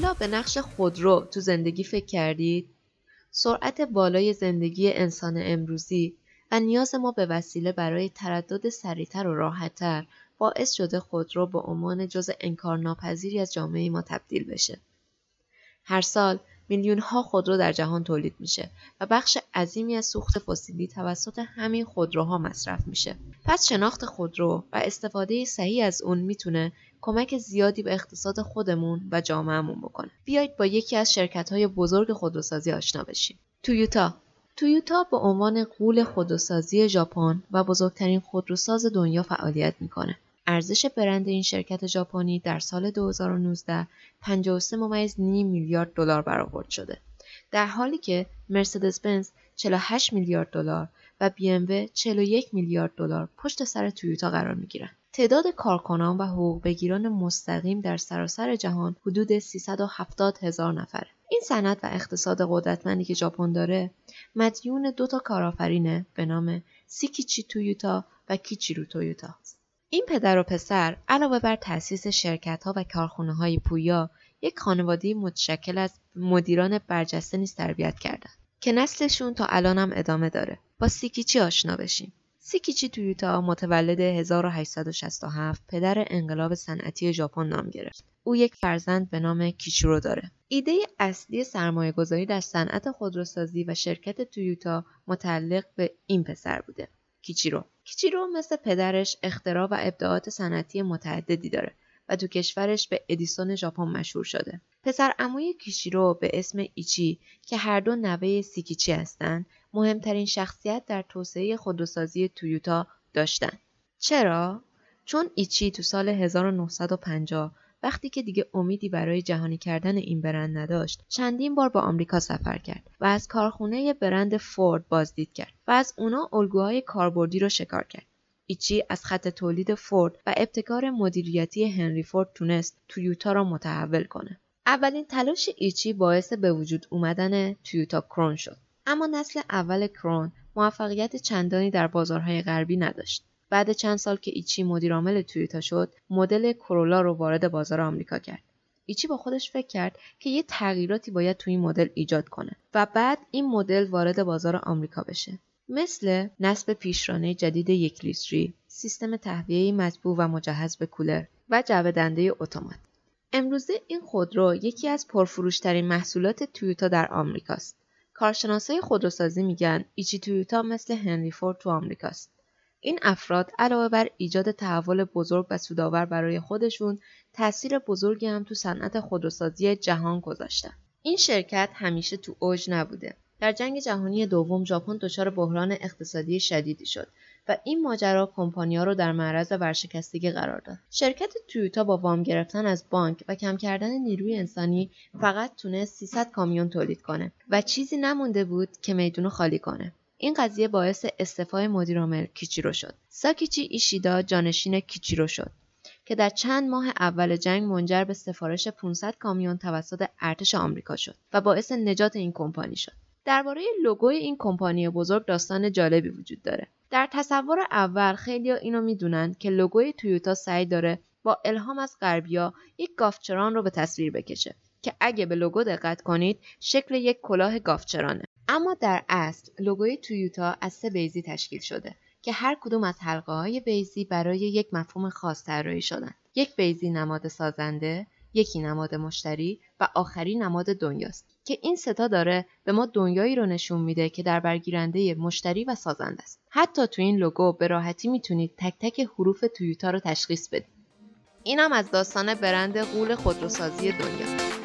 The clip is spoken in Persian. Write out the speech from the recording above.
حالا به نقش خودرو تو زندگی فکر کردید؟ سرعت بالای زندگی انسان امروزی و نیاز ما به وسیله برای تردد سریعتر و راحتتر باعث شده خودرو به عنوان جز انکارناپذیری از جامعه ما تبدیل بشه. هر سال میلیون ها خودرو در جهان تولید میشه و بخش عظیمی از سوخت فسیلی توسط همین خودروها مصرف میشه. پس شناخت خودرو و استفاده صحیح از اون می‌تونه کمک زیادی به اقتصاد خودمون و جامعهمون بکنه. بیایید با یکی از شرکت های بزرگ خودروسازی آشنا بشیم. تویوتا تویوتا به عنوان قول خودروسازی ژاپن و بزرگترین خودروساز دنیا فعالیت می‌کنه. ارزش برند این شرکت ژاپنی در سال 2019 53 ممیز نیم میلیارد دلار برآورد شده در حالی که مرسدس بنز 48 میلیارد دلار و بی ام 41 میلیارد دلار پشت سر تویوتا قرار می‌گیرند تعداد کارکنان و حقوق بگیران مستقیم در سراسر جهان حدود 370 هزار نفره. این صنعت و اقتصاد قدرتمندی که ژاپن داره مدیون دو تا کارآفرینه به نام سیکیچی تویوتا و کیچیرو تویوتا. این پدر و پسر علاوه بر تأسیس شرکت ها و کارخونه های پویا یک خانواده متشکل از مدیران برجسته نیز تربیت کردند که نسلشون تا الان هم ادامه داره. با سیکیچی آشنا بشیم. سیکیچی تویوتا متولد 1867 پدر انقلاب صنعتی ژاپن نام گرفت. او یک فرزند به نام کیچرو داره. ایده اصلی سرمایه گذاری در صنعت خودروسازی و شرکت تویوتا متعلق به این پسر بوده. کیچیرو کیچیرو مثل پدرش اختراع و ابداعات صنعتی متعددی داره و تو کشورش به ادیسون ژاپن مشهور شده. پسر عموی کیشیرو به اسم ایچی که هر دو نوه سیکیچی هستند، مهمترین شخصیت در توسعه خودروسازی تویوتا داشتند. چرا؟ چون ایچی تو سال 1950 وقتی که دیگه امیدی برای جهانی کردن این برند نداشت چندین بار با آمریکا سفر کرد و از کارخونه برند فورد بازدید کرد و از اونا الگوهای کاربردی رو شکار کرد. ایچی از خط تولید فورد و ابتکار مدیریتی هنری فورد تونست تویوتا را متحول کنه. اولین تلاش ایچی باعث به وجود اومدن تویوتا کرون شد. اما نسل اول کرون موفقیت چندانی در بازارهای غربی نداشت. بعد چند سال که ایچی مدیرعامل تویوتا شد مدل کرولا رو وارد بازار آمریکا کرد. ایچی با خودش فکر کرد که یه تغییراتی باید توی این مدل ایجاد کنه و بعد این مدل وارد بازار آمریکا بشه. مثل نصب پیشرانه جدید یک لیتری سیستم تهویه مطبوع و مجهز به کولر و جوه اتومات. امروزه این خودرو یکی از پرفروشترین محصولات تویوتا در آمریکاست. کارشناسای خودروسازی میگن ایچی تویوتا مثل هنری فورد تو آمریکاست. این افراد علاوه بر ایجاد تحول بزرگ و سودآور برای خودشون تاثیر بزرگی هم تو صنعت خودروسازی جهان گذاشتن این شرکت همیشه تو اوج نبوده در جنگ جهانی دوم ژاپن دچار بحران اقتصادی شدیدی شد و این ماجرا کمپانیا رو در معرض ورشکستگی قرار داد. شرکت تویوتا با وام گرفتن از بانک و کم کردن نیروی انسانی فقط تونست 300 کامیون تولید کنه و چیزی نمونده بود که میدون خالی کنه. این قضیه باعث استعفای مدیرعامل کیچیرو شد. ساکیچی ایشیدا جانشین کیچیرو شد که در چند ماه اول جنگ منجر به سفارش 500 کامیون توسط ارتش آمریکا شد و باعث نجات این کمپانی شد. درباره لوگوی این کمپانی بزرگ داستان جالبی وجود داره. در تصور اول خیلی اینو می‌دونن که لوگوی تویوتا سعی داره با الهام از غربیا یک گافچران رو به تصویر بکشه که اگه به لوگو دقت کنید شکل یک کلاه گافچرانه اما در اصل لوگوی تویوتا از سه بیزی تشکیل شده که هر کدوم از حلقه های بیزی برای یک مفهوم خاص طراحی شدن یک بیزی نماد سازنده یکی نماد مشتری و آخری نماد دنیاست که این ستا داره به ما دنیایی رو نشون میده که در برگیرنده مشتری و سازنده است. حتی تو این لوگو به راحتی می‌تونید تک تک حروف تویوتا رو تشخیص بدید. اینم از داستان برند قول خودروسازی دنیا.